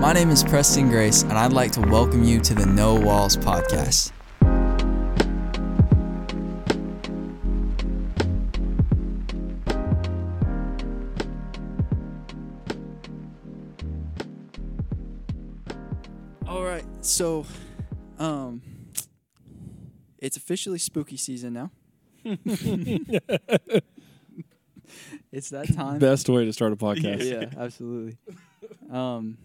My name is Preston Grace, and I'd like to welcome you to the No Walls podcast. All right, so, um, it's officially spooky season now. it's that time. Best way to start a podcast. yeah, absolutely. Um,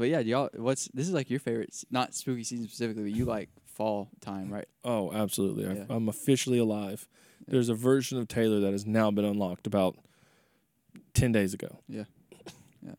but yeah, do y'all, what's this is like your favorite? Not spooky season specifically, but you like fall time, right? Oh, absolutely. I- Yeah. I'm officially alive. There's a version of Taylor that has now been unlocked about 10 days ago. Yeah. Yeah.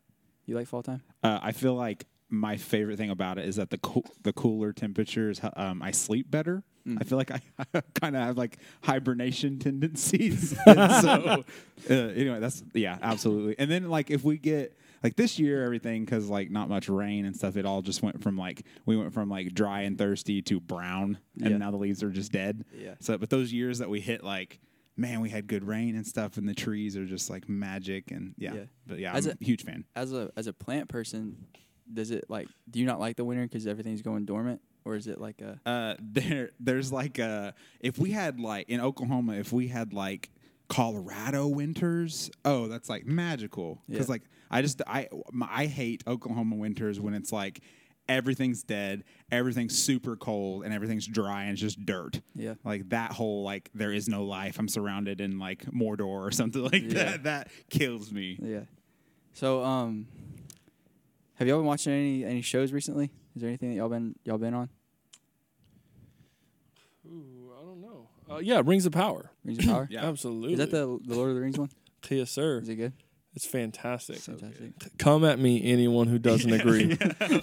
You like fall time? Uh, I feel like my favorite thing about it is that the cool, the cooler temperatures, um, I sleep better. Mm. I feel like I kind of have like hibernation tendencies. So uh, anyway, that's yeah, absolutely. And then like if we get like this year, everything because like not much rain and stuff, it all just went from like we went from like dry and thirsty to brown, and Yeah. now the leaves are just dead. Yeah. So, but those years that we hit like. Man, we had good rain and stuff, and the trees are just like magic, and yeah. Yeah. But yeah, As I'm a huge fan. As a as a plant person, does it like? Do you not like the winter because everything's going dormant, or is it like a? uh there there's like a if we had like in Oklahoma if we had like Colorado winters oh that's like magical because Yeah. like I just I my, I hate Oklahoma winters when it's like everything's dead everything's super cold and everything's dry and it's just dirt Yeah. like that whole like there is no life I'm surrounded in like Mordor or something like Yeah. that that kills me Yeah. So um, have y'all been watching any any shows recently? Is there anything that y'all been y'all been on? Ooh, I don't know. Uh, yeah, Rings of Power. Rings of Power. Yeah. Absolutely. Is that the the Lord of the Rings one? Yes, sir. Is it good? It's fantastic. Fantastic. Come at me, anyone who doesn't agree.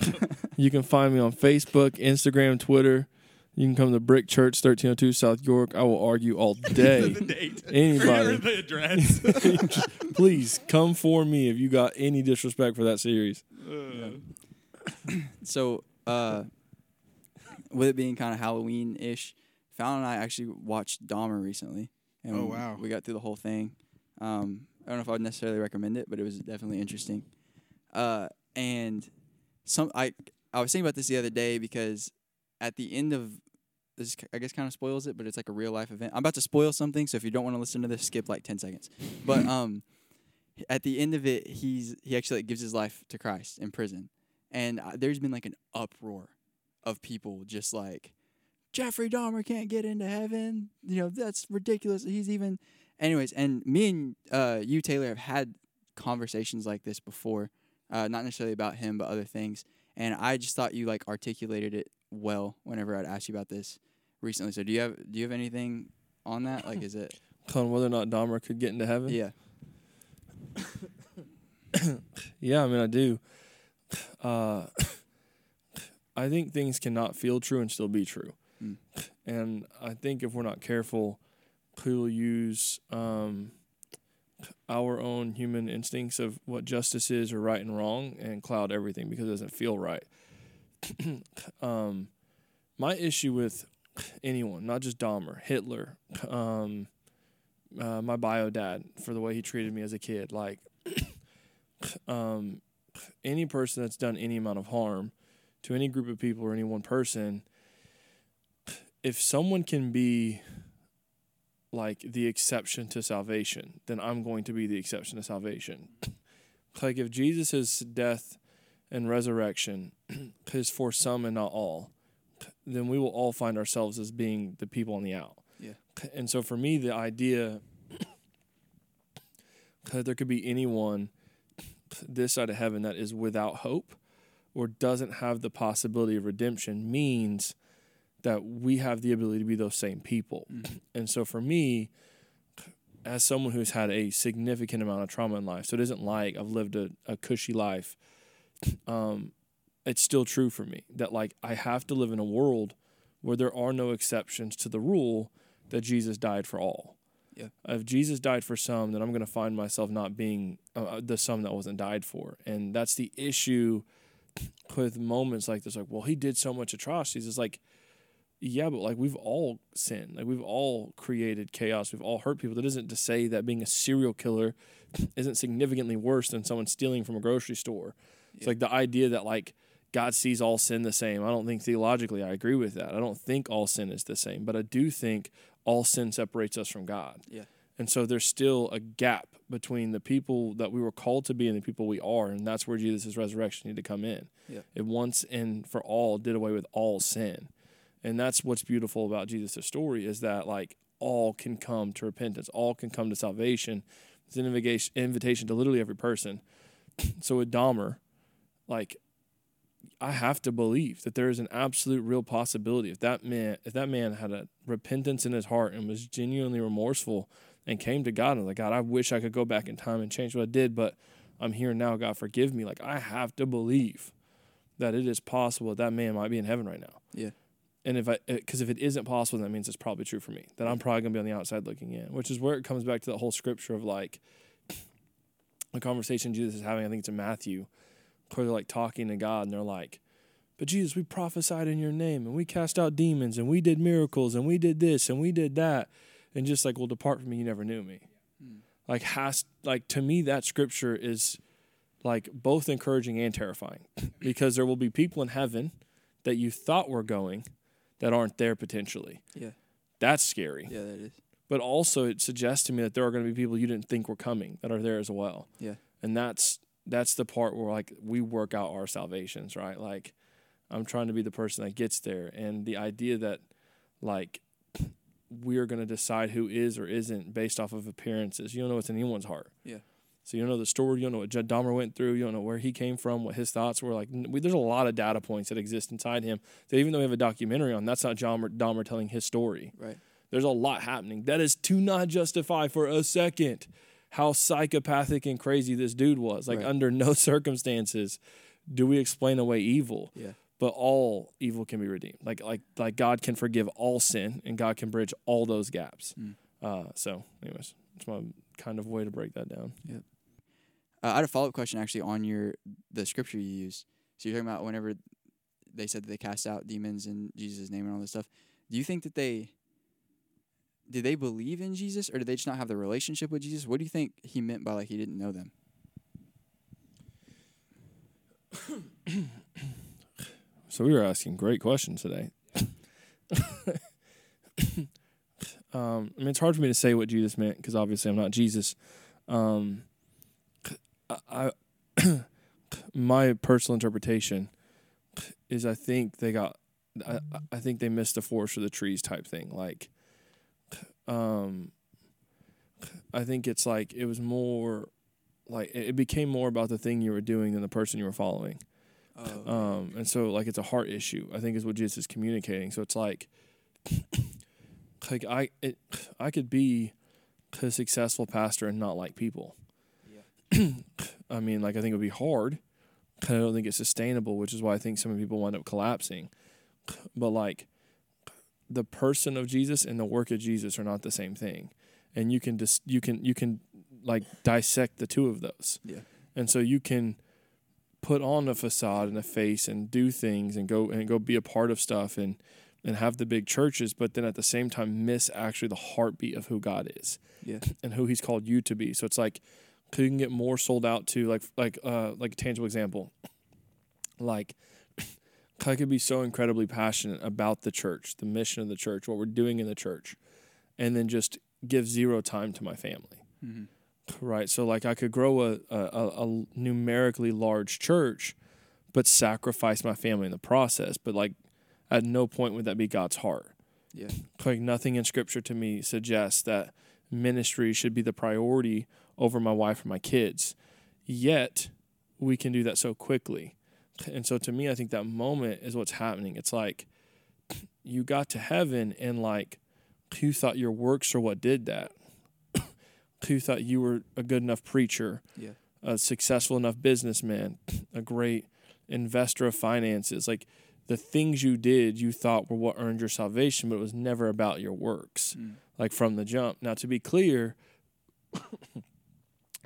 you can find me on Facebook, Instagram, Twitter. You can come to Brick Church, 1302 South York. I will argue all day. the date Anybody. the address Please come for me if you got any disrespect for that series. So, uh, with it being kind of Halloween ish, Fallon and I actually watched Dahmer recently. And Oh, wow. We got through the whole thing. Um, I don't know if I would necessarily recommend it, but it was definitely interesting. Uh, and some I I was thinking about this the other day because at the end of this, I guess kind of spoils it, but it's like a real life event. I'm about to spoil something, so if you don't want to listen to this, skip like ten seconds. But um, at the end of it, he's he actually like, gives his life to Christ in prison, and uh, there's been like an uproar of people just like Jeffrey Dahmer can't get into heaven. You know that's ridiculous. He's even, anyways. And me and uh, you Taylor have had conversations like this before, uh, not necessarily about him, but other things. And I just thought you like articulated it well whenever I'd asked you about this recently. So do you have do you have anything on that? Like, is it On whether or not Dahmer could get into heaven. yeah Yeah, I mean, I do. Uh, I think things cannot feel true and still be true. Mm. And I think if we're not careful, we'll use um, our own human instincts of what justice is or right and wrong and cloud everything because it doesn't feel right. um, my issue with anyone, not just Dahmer, Hitler, um, uh, my bio dad for the way he treated me as a kid, like um, any person that's done any amount of harm to any group of people or any one person, if someone can be like the exception to salvation, then I'm going to be the exception to salvation. like if Jesus' death and resurrection is for some and not all, then we will all find ourselves as being the people on the out. Yeah. And so for me, the idea that there could be anyone this side of heaven that is without hope or doesn't have the possibility of redemption means that we have the ability to be those same people. And so for me, as someone who's had a significant amount of trauma in life, so it isn't like I've lived a, a cushy life, um, it's still true for me that like I have to live in a world where there are no exceptions to the rule that Jesus died for all. Yeah. If Jesus died for some, then I'm going to find myself not being uh, the some that wasn't died for. And that's the issue with moments like this. Like, well, he did so much atrocities. It's like, yeah, but like we've all sinned. Like we've all created chaos. We've all hurt people. That isn't to say that being a serial killer isn't significantly worse than someone stealing from a grocery store. It's like the idea that like God sees all sin the same. I don't think theologically I agree with that. I don't think all sin is the same, but I do think all sin separates us from God. Yeah. And so there's still a gap between the people that we were called to be and the people we are, and that's where Jesus' resurrection needed to come in. Yeah. It once and for all did away with all sin. And that's what's beautiful about Jesus' story is that like all can come to repentance, all can come to salvation. It's an invitation to literally every person. So with Dahmer, like I have to believe that there is an absolute real possibility if that man if that man had a repentance in his heart and was genuinely remorseful and came to God and was like, God, I wish I could go back in time and change what I did, but I'm here now, God forgive me. Like I have to believe that it is possible that, that man might be in heaven right now. Yeah. And if I, uh, because if it isn't possible, that means it's probably true for me. That I'm probably gonna be on the outside looking in, which is where it comes back to the whole scripture of like a conversation Jesus is having. I think it's in Matthew, where they're like talking to God and they're like, "But Jesus, we prophesied in your name and we cast out demons and we did miracles and we did this and we did that," and just like, "Well, depart from me, you never knew me." Hmm. Like has like to me that scripture is like both encouraging and terrifying because there will be people in heaven that you thought were going that aren't there potentially. Yeah. That's scary. Yeah, that is. But also it suggests to me that there are going to be people you didn't think were coming that are there as well. Yeah. And that's that's the part where like we work out our salvations, right? Like I'm trying to be the person that gets there and the idea that like we are going to decide who is or isn't based off of appearances. You don't know what's in anyone's heart. Yeah. So you don't know the story. You don't know what Judd Dahmer went through. You don't know where he came from, what his thoughts were. Like, we, there's a lot of data points that exist inside him. That even though we have a documentary on, that's not John Mer- Dahmer telling his story. Right. There's a lot happening. That is to not justify for a second how psychopathic and crazy this dude was. Like, Right. under no circumstances do we explain away evil Yeah. but all evil can be redeemed. Like like like God can forgive all sin, and God can bridge all those gaps. Mm. Uh, so, anyways, it's my kind of way to break that down. Uh, I had a follow up question actually on your the scripture you used. So you're talking about whenever they said that they cast out demons in Jesus' name and all this stuff. Do you think that they did they believe in Jesus or did they just not have the relationship with Jesus? What do you think he meant by like he didn't know them? So we were asking great questions today. um, I mean, it's hard for me to say what Jesus meant because obviously I'm not Jesus. Um, I, I my personal interpretation is I think they got I, I think they missed the forest for the trees type thing. Like, um, I think it's like it was more like it it became more about the thing you were doing than the person you were following. Oh, Um, and so like it's a heart issue. I think is what Jesus is communicating. So it's like, like I it, I could be a successful pastor and not like people. I mean, like I think it would be hard. I don't think it's sustainable, which is why I think some people wind up collapsing. But like the person of Jesus and the work of Jesus are not the same thing, and you can just you can you can like dissect the two of those. Yeah. And so you can put on a facade and a face and do things and go and go be a part of stuff and and have the big churches, but then at the same time miss actually the heartbeat of who God is yeah. and who He's called you to be. So it's like you can get more sold out to like like uh like a tangible example, like. I could be so incredibly passionate about the church, the mission of the church, what we're doing in the church, and then just give zero time to my family hmm right? So like I could grow a, a, a a numerically large church, but sacrifice my family in the process. But like at no point would that be God's heart. Yeah. Like nothing in scripture to me suggests that ministry should be the priority over my wife or my kids. Yet we can do that so quickly. And so to me I think that moment is what's happening. It's like you got to heaven and like you thought your works are what did that who thought you were a good enough preacher, Yeah. a successful enough businessman, a great investor of finances. Like the things you did, you thought were what earned your salvation, but it was never about your works, Mm. like from the jump. Now, to be clear,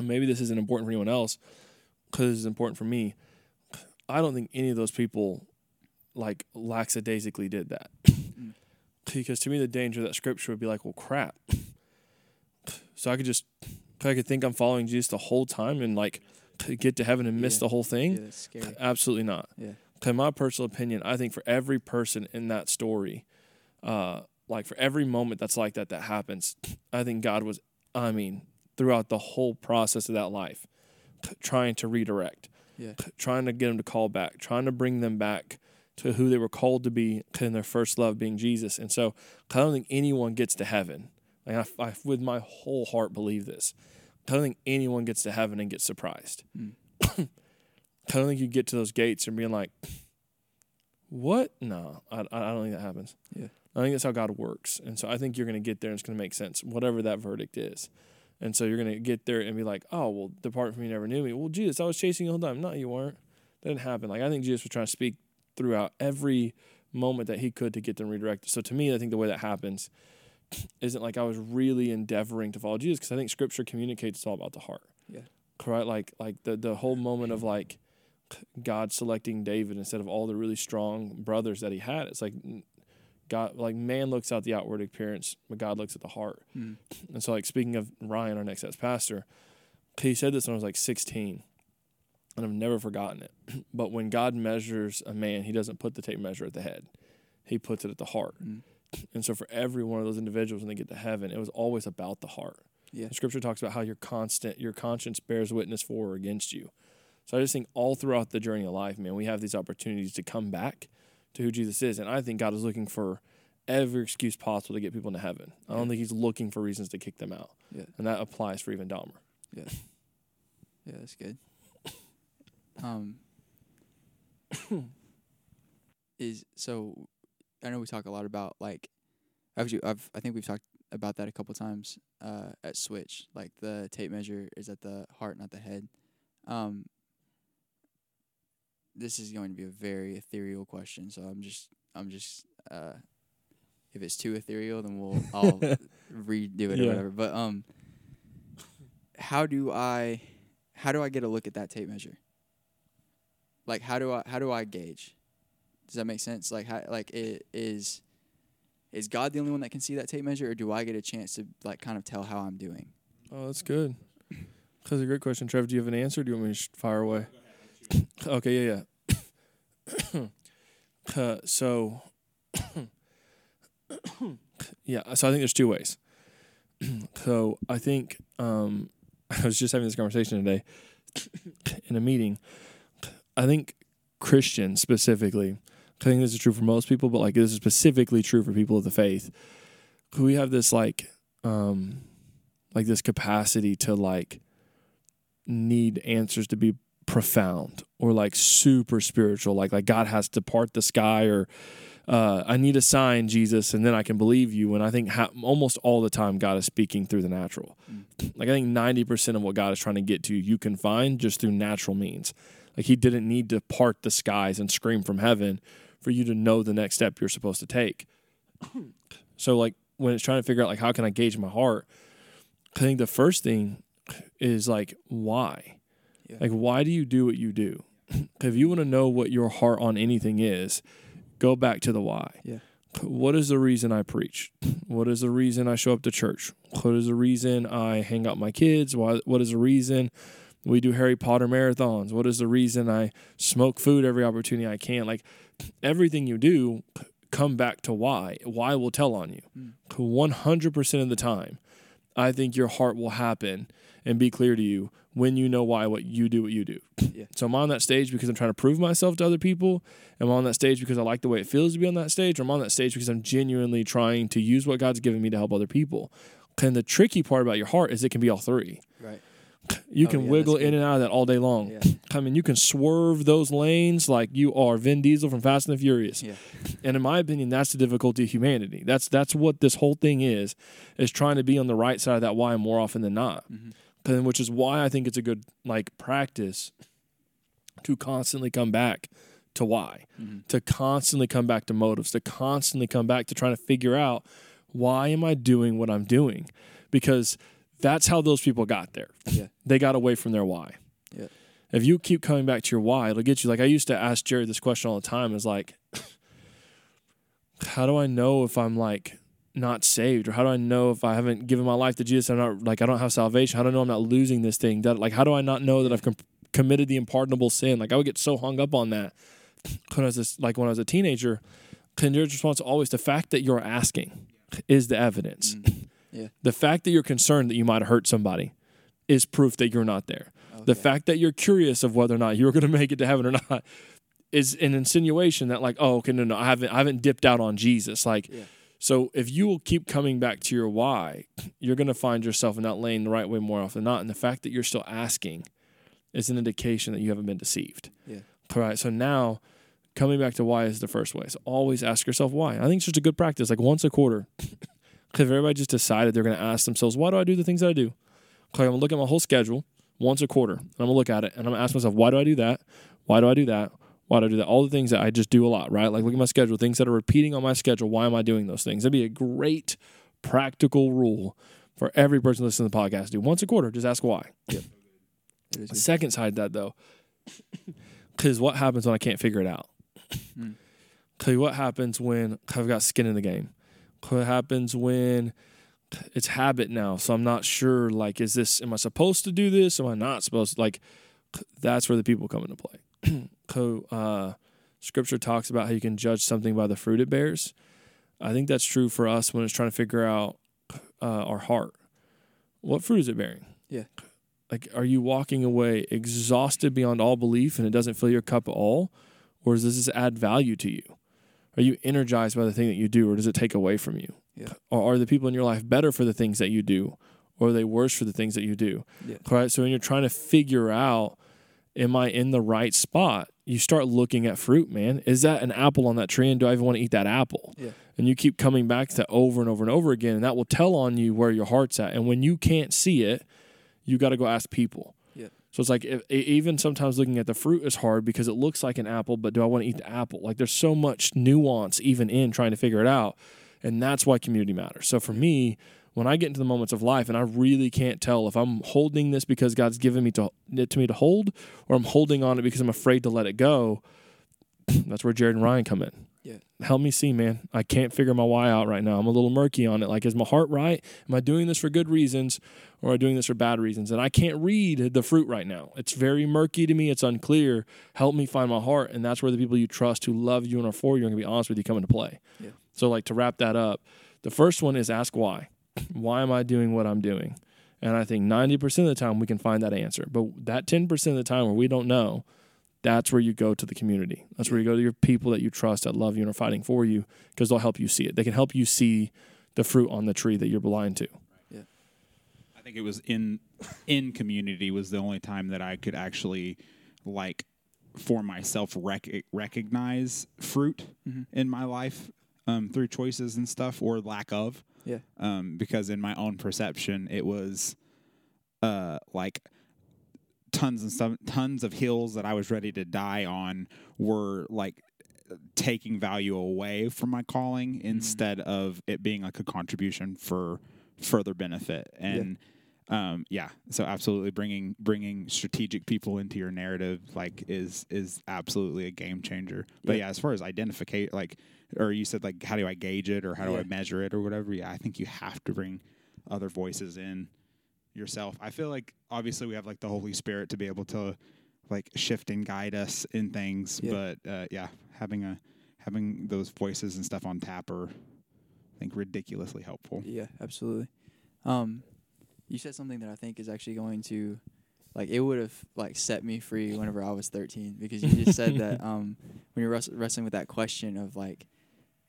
maybe this isn't important for anyone else because it's important for me. I don't think any of those people like lackadaisically did that. because to me, the danger that scripture would be like, well, crap. So I could just, I could think I'm following Jesus the whole time and like get to heaven and miss Yeah. the whole thing? Yeah. Absolutely not. Yeah. Okay, my personal opinion, I think for every person in that story, uh, like for every moment that's like that that happens, I think God was, I mean, throughout the whole process of that life, trying to redirect, Yeah. trying to get them to call back, trying to bring them back to who they were called to be in their first love being Jesus. And so I don't think anyone gets to heaven. Like I, I with my whole heart believe this. I don't think anyone gets to heaven and gets surprised. Mm. I don't think you get to those gates and being like, "What? No, I, I don't think that happens." Yeah. I think that's how God works, and so I think you're going to get there and it's going to make sense, whatever that verdict is. And so you're going to get there and be like, "Oh, well, depart from me, you never knew me." Well, Jesus, I was chasing you the whole time. No, you weren't. That didn't happen. Like I think Jesus was trying to speak throughout every moment that he could to get them redirected. So to me, I think the way that happens isn't like I was really endeavoring to follow Jesus because I think Scripture communicates it's all about the heart. Yeah. Right. Like like the the whole moment of like God selecting David instead of all the really strong brothers that he had. It's like God, like man looks at the outward appearance, but God looks at the heart. Mm. And so, like speaking of Ryan, our next ex pastor, he said this when I was like 16, and I've never forgotten it. But when God measures a man, He doesn't put the tape measure at the head; He puts it at the heart. Mm. And so, for every one of those individuals, when they get to heaven, it was always about the heart. Yeah. The scripture talks about how your constant, your conscience bears witness for or against you. So I just think all throughout the journey of life, man, we have these opportunities to come back to who Jesus is, and I think God is looking for every excuse possible to get people into heaven. I don't Yeah. think He's looking for reasons to kick them out, Yeah. and that applies for even Dahmer. Yeah, Yeah, that's good. Um, is so. I know we talk a lot about like, actually, I've I think we've talked about that a couple times uh, at Switch. Like the tape measure is at the heart, not the head. Um, this is going to be a very ethereal question, so I'm just I'm just uh, if it's too ethereal, then we'll I'll redo it or whatever. But um, how do I how do I get a look at that tape measure? Like how do I how do I gauge? Does that make sense? Like how like it is is God the only one that can see that tape measure, or do I get a chance to like kind of tell how I'm doing? Oh, that's good. That's a great question, Trevor. Do you have an answer? Or do you want me to fire away? Okay, yeah, yeah. uh, so, yeah, so I think there's two ways. so I think um, I was just having this conversation today in a meeting. I think Christians specifically, I think this is true for most people, but like this is specifically true for people of the faith. We have this like, um, like this capacity to like need answers to be profound or like super spiritual like like god has to part the sky or uh, i need a sign jesus and then i can believe you. And i think ha- almost all the time god is speaking through the natural. Like i think 90% of what god is trying to get to you can find just through natural means. Like he didn't need to part the skies and scream from heaven for you to know the next step you're supposed to take. So like when it's trying to figure out like how can i gauge my heart? I think the first thing is like why Yeah. like why do you do what you do? If you want to know what your heart on anything is go back to the why. Yeah. what is the reason i preach? What is the reason i show up to church? What is the reason i hang out my kids? Why what is the reason we do harry potter marathons? What is the reason i smoke food every opportunity i can? Like everything you do come back to why. Why will tell on you. Mm. 100% of the time i think your heart will happen and be clear to you when you know why what you do what you do. Yeah. So I'm on that stage because I'm trying to prove myself to other people. I'm on that stage because I like the way it feels to be on that stage? Or am on that stage because I'm genuinely trying to use what God's given me to help other people? And the tricky part about your heart is it can be all three. Right. You Oh, can yeah, wiggle in and out of that all day long. Yeah. I mean, you can swerve those lanes like you are Vin Diesel from Fast and the Furious. Yeah. And in my opinion, that's the difficulty of humanity. That's that's what this whole thing is, is trying to be on the right side of that why more often than not. Mhm. And which is why I think it's a good like practice to constantly come back to why, Mhm. to constantly come back to motives, to constantly come back to trying to figure out why am I doing what I'm doing? Because that's how those people got there. Yeah. They got away from their why. Yeah. If you keep coming back to your why, it'll get you. Like I used to ask Jared this question all the time is like, how do I know if I'm like not saved? Or how do I know if I haven't given my life to Jesus? I'm not like, I don't have salvation. How do I know I'm not losing this thing? That, like, how do I not know that I've com- committed the unpardonable sin. Like I would get so hung up on that when I was this, like when I was a teenager. Kendra's response always the fact that you're asking is the evidence. Mm. Yeah. The fact that you're concerned that you might hurt somebody is proof that you're not there. The fact that you're curious of whether or not you're going to make it to heaven or not is an insinuation that like, oh, okay, no, no, I haven't, I haven't dipped out on Jesus. Like, Yeah. So if you will keep coming back to your why, you're going to find yourself in that lane the right way more often than not. And the fact that you're still asking is an indication that you haven't been deceived. Yeah. All right. So now coming back to why is the first way. So always ask yourself why. I think it's just a good practice, like once a quarter. Because if everybody just decided they're going to ask themselves, why do I do the things that I do? Okay, I'm going to look at my whole schedule once a quarter. And I'm going to look at it and I'm going to ask myself, why do I do that? Why do I do that? Why do I do that? All the things that I just do a lot, right? Like look at my schedule, things that are repeating on my schedule. Why am I doing those things? That'd be a great practical rule for every person listening to the podcast do. Once a quarter, just ask why. The second side that though, because what happens when I can't figure it out? Hmm. Tell you what happens when I've got skin in the game. What happens when it's habit now? So I'm not sure. Like, is this? Am I supposed to do this? Am I not supposed to? Like, that's where the people come into play. Co- uh, scripture talks about how you can judge something by the fruit it bears. I think that's true for us when it's trying to figure out uh, our heart. What fruit is it bearing? Yeah. Like, are you walking away exhausted beyond all belief and it doesn't fill your cup at all? Or does this add value to you? Are you energized by the thing that you do or does it take away from you? Yeah. Or are the people in your life better for the things that you do or are they worse for the things that you do? Yeah. Right. So when you're trying to figure out, am I in the right spot? You start looking at fruit, man. Is that an apple on that tree? And do I even want to eat that apple? Yeah. And you keep coming back to that over and over and over again. And that will tell on you where your heart's at. And when you can't see it, you got to go ask people. Yeah. So it's like if, even sometimes looking at the fruit is hard because it looks like an apple, but do I want to eat the apple? Like there's so much nuance even in trying to figure it out. And that's why community matters. So for me, when I get into the moments of life and I really can't tell if I'm holding this because God's given me to it to me to hold, or I'm holding on it because I'm afraid to let it go, that's where Jared and Ryan come in. Yeah. Help me see, man. I can't figure my why out right now. I'm a little murky on it. Like, is my heart right? Am I doing this for good reasons or am I doing this for bad reasons? And I can't read the fruit right now. It's very murky to me. It's unclear. Help me find my heart. And that's where the people you trust who love you and are for you are going to be honest with you come into play. Yeah. So, like, to wrap that up, the first one is ask why. Why am I doing what I'm doing? And I think 90% of the time we can find that answer. But that 10% of the time where we don't know, that's where you go to the community. That's where you go to your people that you trust that love you and are fighting for you because they'll help you see it. They can help you see the fruit on the tree that you're blind to. Yeah. I think it was in in community was the only time that I could actually like for myself rec- recognize fruit Mhm. in my life um, through choices and stuff or lack of. Yeah. Um, because in my own perception, it was uh, like tons and stuff, tons of hills that I was ready to die on were like taking value away from my calling instead of it being like a contribution for further benefit and um yeah. So absolutely bringing bringing strategic people into your narrative like is is absolutely a game changer. But Yeah. yeah as far as identify like or you said like how do i gauge it or how do i measure it or whatever? Yeah i think you have to bring other voices in yourself. I feel like obviously we have like the holy spirit to be able to like shift and guide us in things. Yeah. but uh yeah having a having those voices and stuff on tap are i think ridiculously helpful. Yeah, absolutely. Um, you said something that I think is actually going to, like, it would have like set me free whenever I was 13 because you just said that um, when you're wrest- wrestling with that question of like,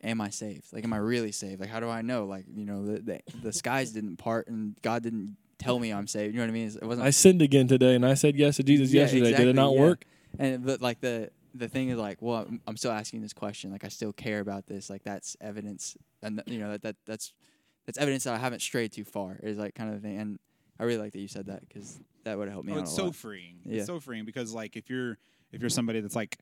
am I saved? Like, am I really saved? Like, how do I know? Like, you know, the the, the skies didn't part and God didn't tell me I'm saved. You know what I mean? It wasn't I sinned again today and I said yes to Jesus Yeah, yesterday. Did it not yeah. work? And but like the the thing is like, well, I'm, I'm still asking this question. Like I still care about this. Like that's evidence, and you know that, that that's that's evidence that I haven't strayed too far. Is like kind of the thing. And I really like that you said that because that would have helped me Oh, out it's so lot. freeing. Yeah. It's so freeing because like if you're if you're somebody that's like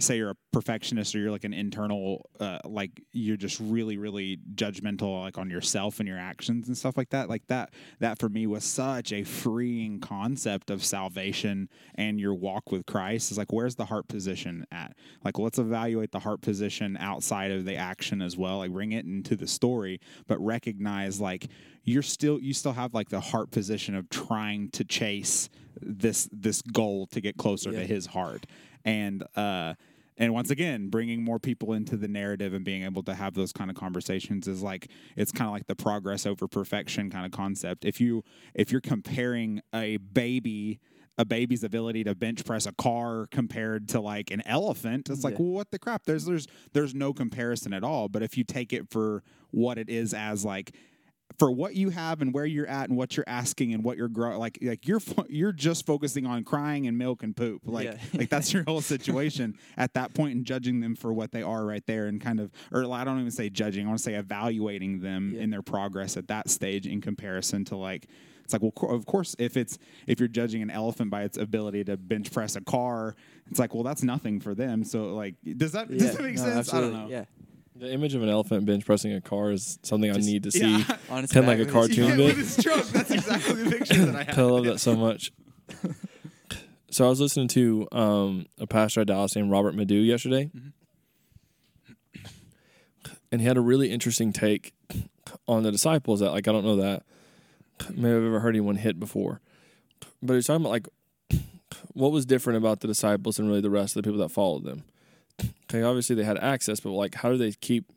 say you're a perfectionist or you're like an internal uh, like you're just really really judgmental like on yourself and your actions and stuff like that like that that for me was such a freeing concept of salvation and your walk with christ is like where's the heart position at like let's evaluate the heart position outside of the action as well like bring it into the story but recognize like you're still you still have like the heart position of trying to chase this this goal to get closer Yeah. to his heart and uh and once again bringing more people into the narrative and being able to have those kind of conversations is like it's kind of like the progress over perfection kind of concept. If you if you're comparing a baby a baby's ability to bench press a car compared to like an elephant it's like Yeah. well what the crap? There's there's there's no comparison at all. But if you take it for what it is as like for what you have and where you're at and what you're asking and what you're growing like like you're you're just focusing on crying and milk and poop. Like Yeah. like that's your whole situation at that point and judging them for what they are right there and kind of or I don't even say judging I want to say evaluating them Yeah. in their progress at that stage in comparison to like it's like well of course if it's if you're judging an elephant by its ability to bench press a car it's like well that's nothing for them. So like does that Yeah, does that make no, sense? I don't know. Yeah, The image of an elephant bench pressing a car is something I need to see. Yeah. on its Kinda like a cartoon bit. with his trunk that's exactly the picture that I have I love that so much. so I was listening to um, a pastor at Dallas named Robert Madu yesterday, and he had a really interesting take on the disciples. That like I don't know that maybe I've ever heard anyone hit before, but he's talking about like what was different about the disciples and really the rest of the people that followed them. Okay, obviously they had access, but like how do they keep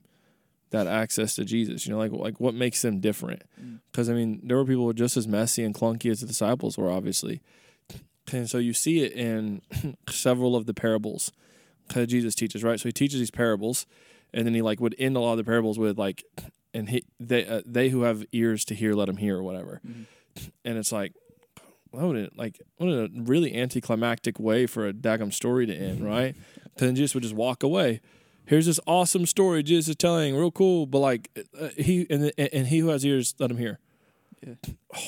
that access to Jesus? You know, like like what makes them different? Because I mean, there were people just as messy and clunky as the disciples were, obviously. And so you see it in several of the parables that Jesus teaches, right? So he teaches these parables, and then he like would end a lot of the parables with like, and he they uh, they who have ears to hear, let them hear, or whatever. And it's like, what would it like? What a really anticlimactic way for a daggum story to end, right? Because then Jesus would just walk away. Here's this awesome story Jesus is telling, real cool, but like uh, he and and he who has ears, let him hear. Yeah.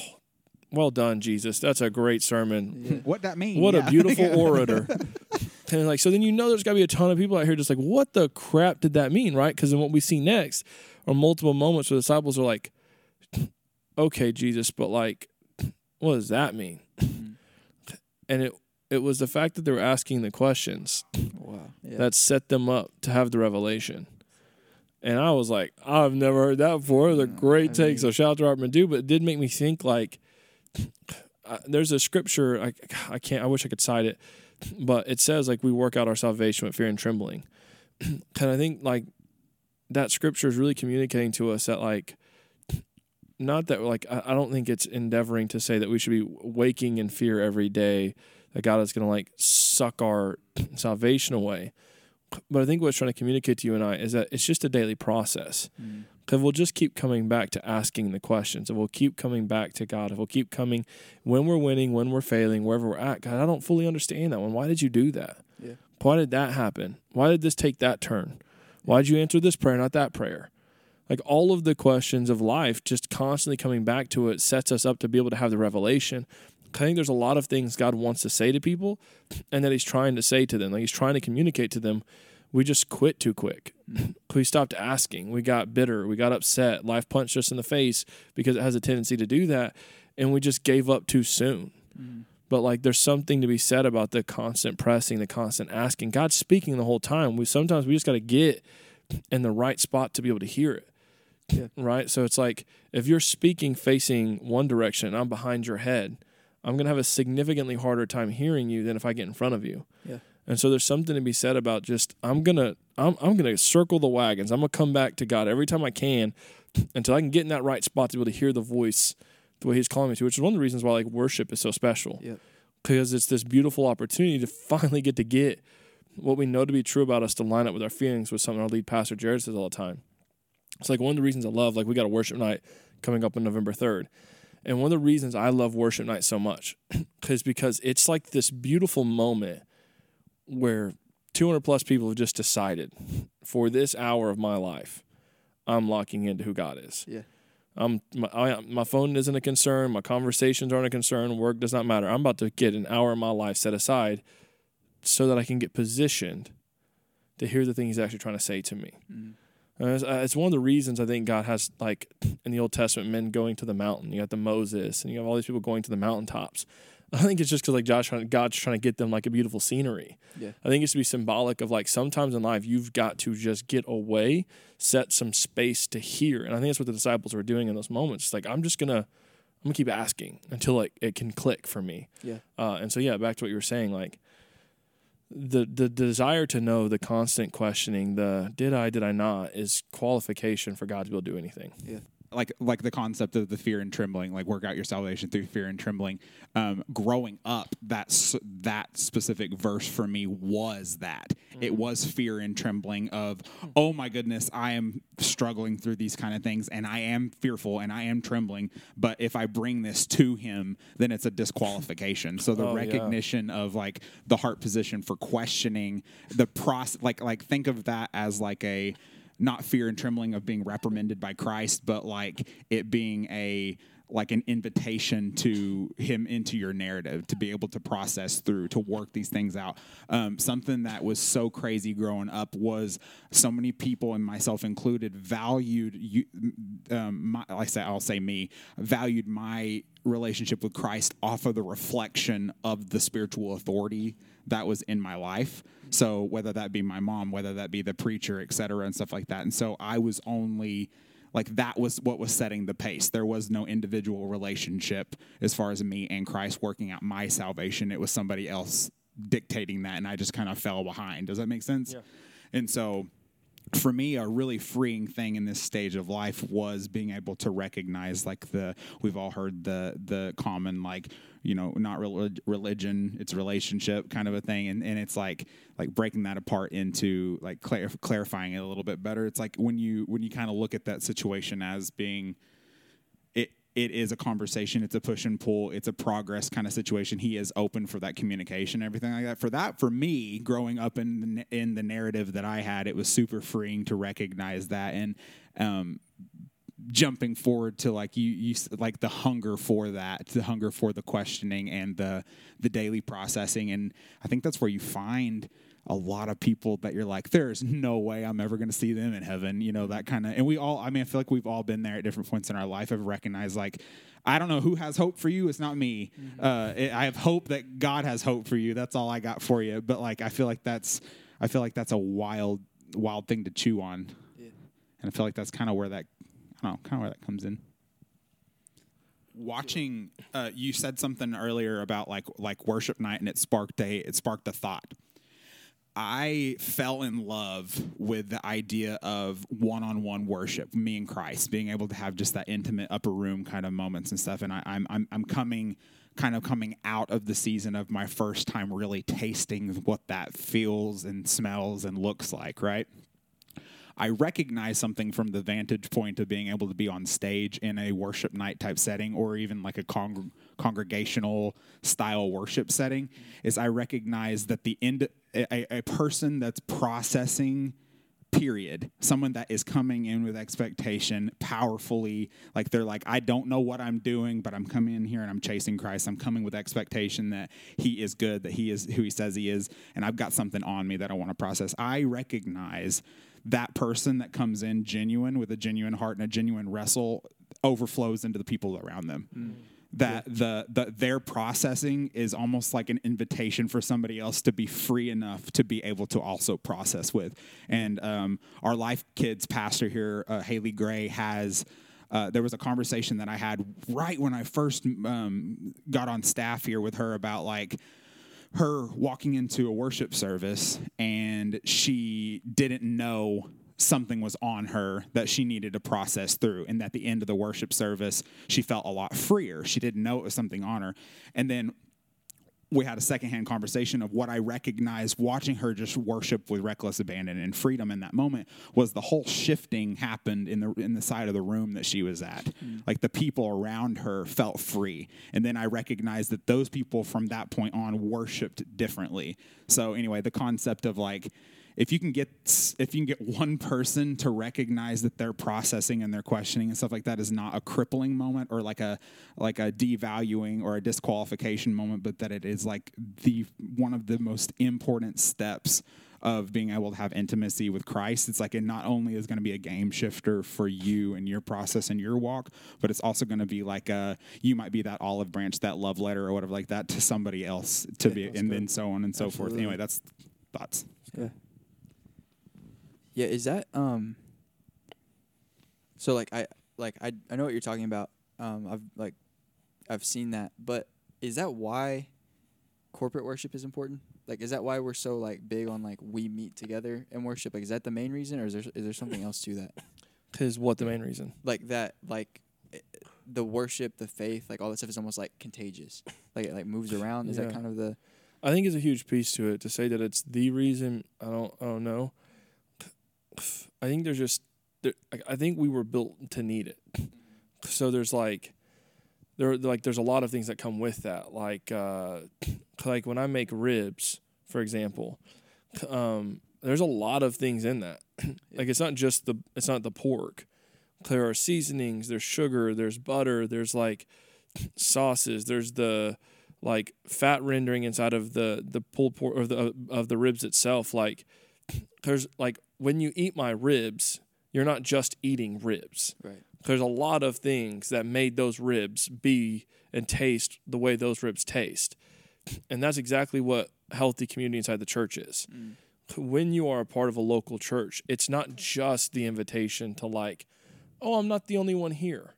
Well done, Jesus. That's a great sermon. Yeah. what that mean What yeah. a beautiful orator. and like, so then you know there's got to be a ton of people out here just like, what the crap did that mean, right? Because then what we see next are multiple moments where the disciples are like, okay, Jesus, but like, what does that mean? And it it was the fact that they were asking the questions Wow. Yeah. that set them up to have the revelation. And I was like, I've never heard that before. The great I take. mean- So shout out to Art Madu, but it did make me think like uh, there's a scripture I I can't I wish I could cite it, but it says like we work out our salvation with fear and trembling. and I think like that scripture is really communicating to us that like not that like I, I don't think it's endeavoring to say that we should be waking in fear every day that God is going to like suck our salvation away. But I think what's trying to communicate to you and I is that it's just a daily process. Mm. Because we'll just keep coming back to asking the questions, and we'll keep coming back to God. If we'll keep coming when we're winning, when we're failing, wherever we're at, God, I don't fully understand that one. Why did you do that? Yeah. Why did that happen? Why did this take that turn? Why did you answer this prayer, not that prayer? Like all of the questions of life, just constantly coming back to it sets us up to be able to have the revelation. I think there's a lot of things God wants to say to people and that He's trying to say to them. Like He's trying to communicate to them. We just quit too quick. We stopped asking. We got bitter. We got upset. Life punched us in the face because it has a tendency to do that. And we just gave up too soon. Mm-hmm. But like there's something to be said about the constant pressing, the constant asking. God's speaking the whole time. We sometimes we just got to get in the right spot to be able to hear it. Yeah. Right? So it's like if you're speaking facing one direction and I'm behind your head, I'm going to have a significantly harder time hearing you than if I get in front of you. Yeah. And so there's something to be said about just I'm going to I'm I'm going to circle the wagons. I'm going to come back to God every time I can until I can get in that right spot to be able to hear the voice the way he's calling me to, which is one of the reasons why like worship is so special Yep. because it's this beautiful opportunity to finally get to get what we know to be true about us to line up with our feelings with something our lead pastor Jared says all the time. It's like one of the reasons I love, like we got a worship night coming up on November 3rd. And one of the reasons I love worship night so much is because it's like this beautiful moment where 200 plus people have just decided for this hour of my life, I'm locking into who God is. Yeah. I'm my, I, my phone isn't a concern. My conversations aren't a concern. Work does not matter. I'm about to get an hour of my life set aside so that I can get positioned to hear the thing He's actually trying to say to me. Mhm. It's, uh, it's one of the reasons I think God has like in the Old Testament men going to the mountain. You got the Moses, and you have all these people going to the mountaintops. I think it's just because like Josh, trying, God's trying to get them like a beautiful scenery. Yeah. I think it's to be symbolic of like sometimes in life you've got to just get away, set some space to hear, and I think that's what the disciples were doing in those moments. It's like I'm just gonna, I'm gonna keep asking until like it can click for me. Yeah. Uh, and so yeah, back to what you were saying, like the the desire to know, the constant questioning, the did I, did I not, is qualification for God to be able to do anything. Like like the concept of the fear and trembling like work out your salvation through fear and trembling. Um, growing up that that specific verse for me was that. It was fear and trembling of oh my goodness i am struggling through these kind of things and i am fearful and i am trembling but if i bring this to him then it's a disqualification. So the Oh, yeah. recognition of like the heart position for questioning the process like like think of that as like a not fear and trembling of being reprimanded by Christ, but like it being a like an invitation to him into your narrative to be able to process through to work these things out. Um, something that was so crazy growing up was so many people and myself included valued you um, my, I say I'll say me valued my relationship with Christ off of the reflection of the spiritual authority that was in my life. So whether that be my mom whether that be the preacher et cetera and stuff like that. And so I was only like that was what was setting the pace. There was no individual relationship as far as me and Christ working out my salvation. It was somebody else dictating that, and I just kind of fell behind. Does that make sense? Yeah. And so for me a really freeing thing in this stage of life was being able to recognize like the we've all heard the the common like you know not relig- religion it's relationship kind of a thing. And, and it's like like breaking that apart into like clar- clarifying it a little bit better. It's like when you when you kind of look at that situation as being it it is a conversation it's a push and pull it's a progress kind of situation. He is open for that communication everything like that. For that for me growing up in the, in the narrative that i had it was super freeing to recognize that. And um jumping forward to like you you like the hunger for that the hunger for the questioning and the the daily processing. And i think that's where you find a lot of people that you're like there's no way i'm ever going to see them in heaven you know that kind of and we all i mean i feel like we've all been there at different points in our life have recognized like i don't know who has hope for you it's not me. Uh, it, i have hope that god has hope for you that's all i got for you. But like i feel like that's i feel like that's a wild wild thing to chew on. Yeah. and i feel like that's kind of where that I don't know, kind of where that comes in. Watching, uh, you said something earlier about like like worship night, and it sparked a it sparked a thought. I fell in love with the idea of one-on-one worship, me and Christ, being able to have just that intimate upper room kind of moments and stuff. And I, I'm I'm I'm coming kind of coming out of the season of my first time really tasting what that feels and smells and looks like, right? I recognize something from the vantage point of being able to be on stage in a worship night type setting or even like a congr- congregational style worship setting is I recognize that the end a, a person that's processing period someone that is coming in with expectation powerfully like they're like i don't know what i'm doing but i'm coming in here and i'm chasing christ. I'm coming with expectation that he is good that he is who he says he is and i've got something on me that i want to process. I recognize that person that comes in genuine with a genuine heart and a genuine wrestle overflows into the people around them that the, the their processing is almost like an invitation for somebody else to be free enough to be able to also process with. And um, our Life Kids pastor here, uh, Haley Gray, has. Uh, there was a conversation that I had right when I first um, got on staff here with her about like her walking into a worship service and she didn't know something was on her that she needed to process through. And at the end of the worship service she felt a lot freer. She didn't know it was something on her. And then we had a secondhand conversation of what I recognized watching her just worship with reckless abandon and freedom in that moment was the whole shifting happened in the in the side of the room that she was at. Hmm. Like the people around her felt free. And then I recognized that those people from that point on worshiped differently. So anyway, the concept of like if you can get if you can get one person to recognize that they're processing and they're questioning and stuff like that is not a crippling moment or like a like a devaluing or a disqualification moment but that it is like the one of the most important steps of being able to have intimacy with Christ. It's like it not only is going to be a game shifter for you and your process and your walk, but it's also going to be like a you might be that olive branch, that love letter or whatever like that to somebody else to be, and then so on and so forth. Anyway, that's thoughts. Yeah. Yeah, is that um so like I like I I know what you're talking about. Um I've like I've seen that, but is that why corporate worship is important? Like is that why we're so like big on like we meet together and worship? Like is that the main reason or is there is there something else to that? Is what the main reason? Like that like the worship, the faith, like all that stuff is almost like contagious. Like it like moves around. Is Yeah. that kind of the I think it's a huge piece to it. To say that it's the reason, I don't, I don't know. I think there's just, there, I- think we were built to need it. So there's like, there, like there's a lot of things that come with that. Like, uh, like when I make ribs, for example, um, there's a lot of things in that. like it's not just the, it's not the pork. There are seasonings. There's sugar. There's butter. There's like sauces. There's the like fat rendering inside of the the pulled pork or the of the ribs itself. Like there's like when you eat my ribs, you're not just eating ribs. right? There's a lot of things that made those ribs be and taste the way those ribs taste. And that's exactly what healthy community inside the church is. Mm. When you are a part of a local church, it's not just the invitation to like, oh, I'm not the only one here.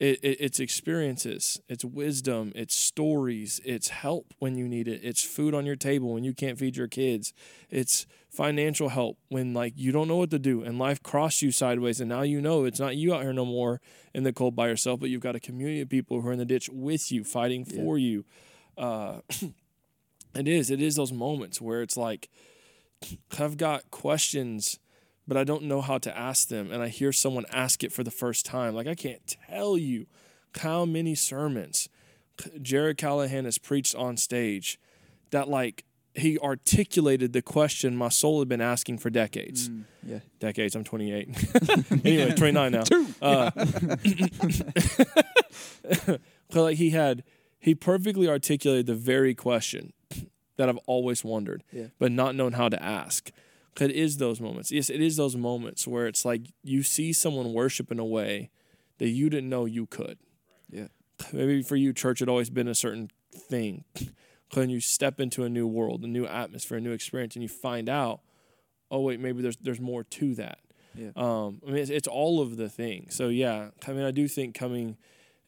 It, it, it's experiences, it's wisdom, it's stories, it's help when you need it, it's food on your table when you can't feed your kids, it's financial help when like you don't know what to do and life crossed you sideways and now you know it's not you out here no more in the cold by yourself, but you've got a community of people who are in the ditch with you, fighting Yeah. for you. Uh, it is, it is those moments where it's like I've got questions but I don't know how to ask them. And I hear someone ask it for the first time. Like, I can't tell you how many sermons Jared Callahan has preached on stage that, like, he articulated the question my soul had been asking for decades. Mm, yeah. Decades, I'm 28. anyway, 29 now. Uh, but like he had, he perfectly articulated the very question that I've always wondered, Yeah. but not known how to ask. It is those moments. Yes, it is those moments where it's like you see someone worship in a way that you didn't know you could. Yeah. Maybe for you, church had always been a certain thing. When you step into a new world, a new atmosphere, a new experience, and you find out, oh wait, maybe there's there's more to that. Yeah. Um, I mean, it's, it's all of the things. So yeah, I mean, I do think coming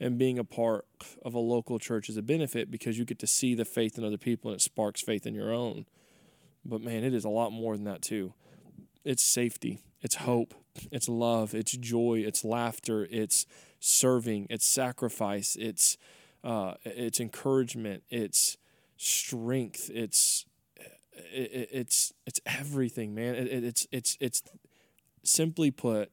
and being a part of a local church is a benefit because you get to see the faith in other people and it sparks faith in your own. But man, it is a lot more than that too. It's safety, it's hope, it's love, it's joy, it's laughter, it's serving, it's sacrifice, it's uh, it's encouragement, it's strength, it's it, it- it's it's everything, man. It, it, it's it's it's simply put,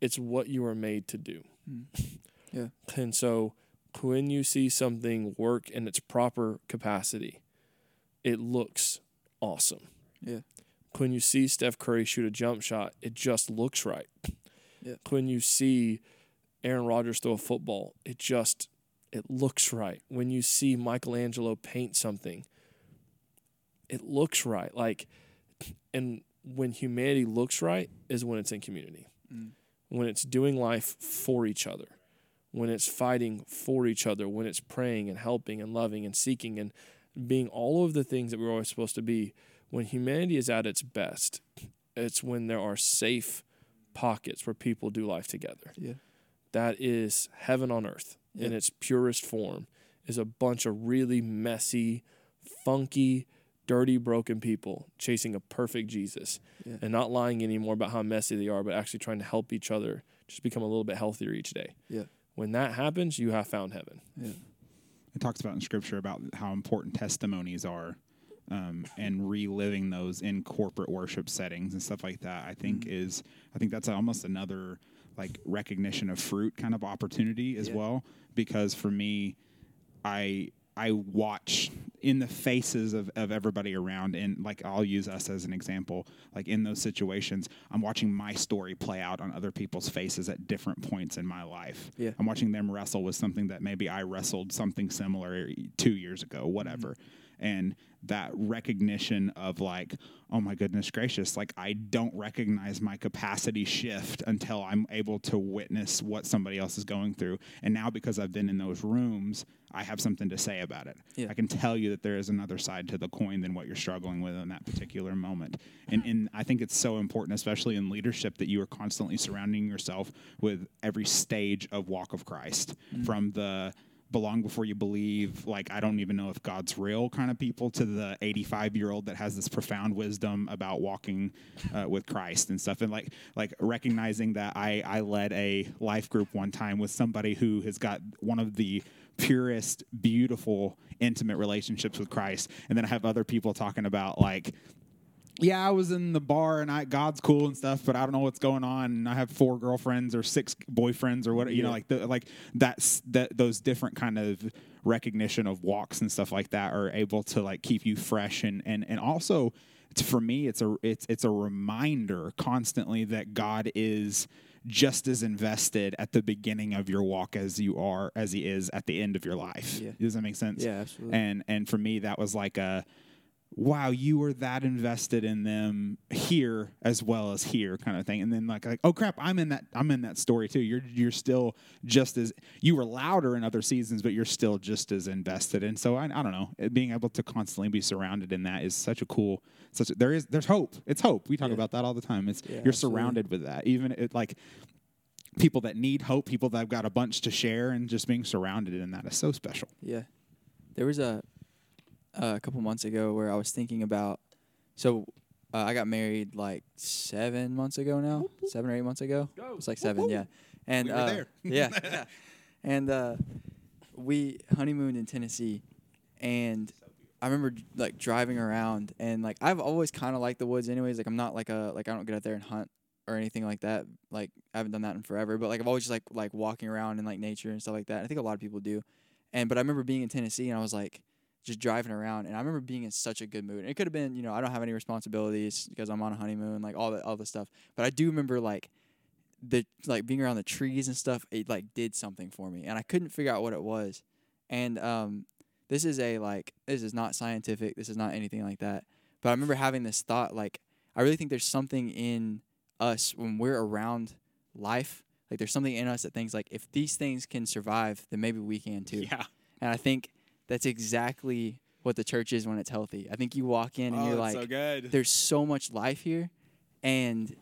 it's what you are made to do. Mm. Yeah. And so when you see something work in its proper capacity, it looks awesome. Yeah. When you see Steph Curry shoot a jump shot, it just looks right. Yeah. When you see Aaron Rodgers throw a football, it just it looks right. When you see Michelangelo paint something, it looks right. Like and when humanity looks right is when it's in community. Mm. When it's doing life for each other. When it's fighting for each other, when it's praying and helping and loving and seeking and being all of the things that we're always supposed to be. When humanity is at its best, it's when there are safe pockets where people do life together. Yeah. That is heaven on earth in its purest form. Is a bunch of really messy, funky, dirty, broken people chasing a perfect Jesus Yeah. and not lying anymore about how messy they are, but actually trying to help each other just become a little bit healthier each day. Yeah. When that happens, you have found heaven. Yeah. It talks about in scripture about how important testimonies are um, and reliving those in corporate worship settings and stuff like that. I think is I think that's almost another like recognition of fruit kind of opportunity as Yeah. well. Because for me, I I watch in the faces of, of everybody around and like I'll use us as an example. Like in those situations, I'm watching my story play out on other people's faces at different points in my life. Yeah. I'm watching them wrestle with something that maybe I wrestled something similar two years ago, whatever. And that recognition of like oh my goodness gracious like i don't recognize my capacity shift until i'm able to witness what somebody else is going through. And now because i've been in those rooms i have something to say about it. Yeah. i can tell you that there is another side to the coin than what you're struggling with in that particular moment. And, and i think it's so important especially in leadership that you are constantly surrounding yourself with every stage of walk of christ mm. from the belong before you believe like i don't even know if god's real kind of people to the 85 year old that has this profound wisdom about walking uh, with christ and stuff. And like like recognizing that i i led a life group one time with somebody who has got one of the purest beautiful intimate relationships with christ. And then i have other people talking about like yeah, I was in the bar and I God's cool and stuff, but I don't know what's going on. And I have four girlfriends or six boyfriends or what you know, like the, like that's that those different kind of recognition of walks and stuff like that are able to like keep you fresh and and and also it's, for me it's a it's it's a reminder constantly that God is just as invested at the beginning of your walk as you are as he is at the end of your life. Yeah. Does that make sense? Yeah, absolutely. And and for me that was like a wow, you were that invested in them here as well as here kind of thing. And then like like, oh crap, I'm in that I'm in that story too. You're you're still just as you were louder in other seasons, but you're still just as invested. And so I, I don't know, being able to constantly be surrounded in that is such a cool such a, there is there's hope. It's hope. We talk Yeah. about that all the time. It's Yeah, you're absolutely. surrounded with that. Even it like people that need hope, people that have got a bunch to share and just being surrounded in that is so special. Yeah, there was a a couple months ago where I was thinking about. So uh, I got married like seven months ago now, seven or eight months ago. It's like seven, yeah. And We were uh, there. yeah, yeah. And uh, we honeymooned in Tennessee, and I remember like driving around, and like I've always kind of liked the woods, anyways. Like I'm not like a like I don't get out there and hunt or anything like that. Like I haven't done that in forever, but like I've always just like like walking around in like nature and stuff like that. I think a lot of people do. And but I remember being in Tennessee, and I was like just driving around, and I remember being in such a good mood. And it could have been, you know, I don't have any responsibilities because I'm on a honeymoon, like all the all the stuff. But I do remember like the like being around the trees and stuff. It like did something for me, and I couldn't figure out what it was. And um, this is a like this is not scientific. This is not anything like that. But I remember having this thought, like I really think there's something in us when we're around life. Like there's something in us that thinks like if these things can survive, then maybe we can too. Yeah. And I think that's exactly what the church is when it's healthy. I think you walk in and you're like, good. there's so much life here, and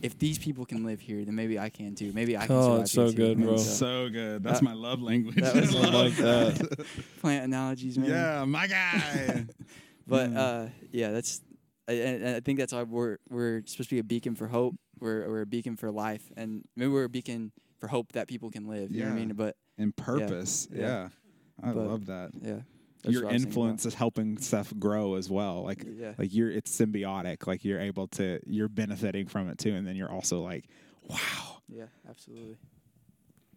if these people can live here, then maybe I can too. Maybe I can. Oh, survive it's so here too. good, And bro. so- So good. That's That- my love language. that was I I love like that. plant analogies, man. Yeah, my guy. But Mm. uh, yeah, that's. I, and and I think that's why we're we're supposed to be a beacon for hope. We're we're a beacon for life, and maybe we're a beacon for hope that people can live. You know what I mean? But and purpose. Yeah. yeah. I But- love that. yeah, that's Your what I was thinking influence is helping stuff grow as well. Like. Yeah. like you're it's symbiotic. Like you're able to you're benefiting from it too and then you're also like, wow. Yeah, absolutely.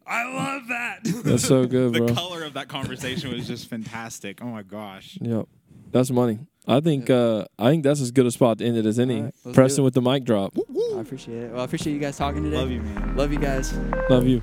I love that. That's so good, the bro. color of that conversation was just fantastic. Oh my gosh. Yep. That's money. I think uh, I think that's as good a spot to end it as any. All right, Preston with the mic drop. I appreciate it. Well, I appreciate you guys talking today. Love you, man. Love you guys. Love you.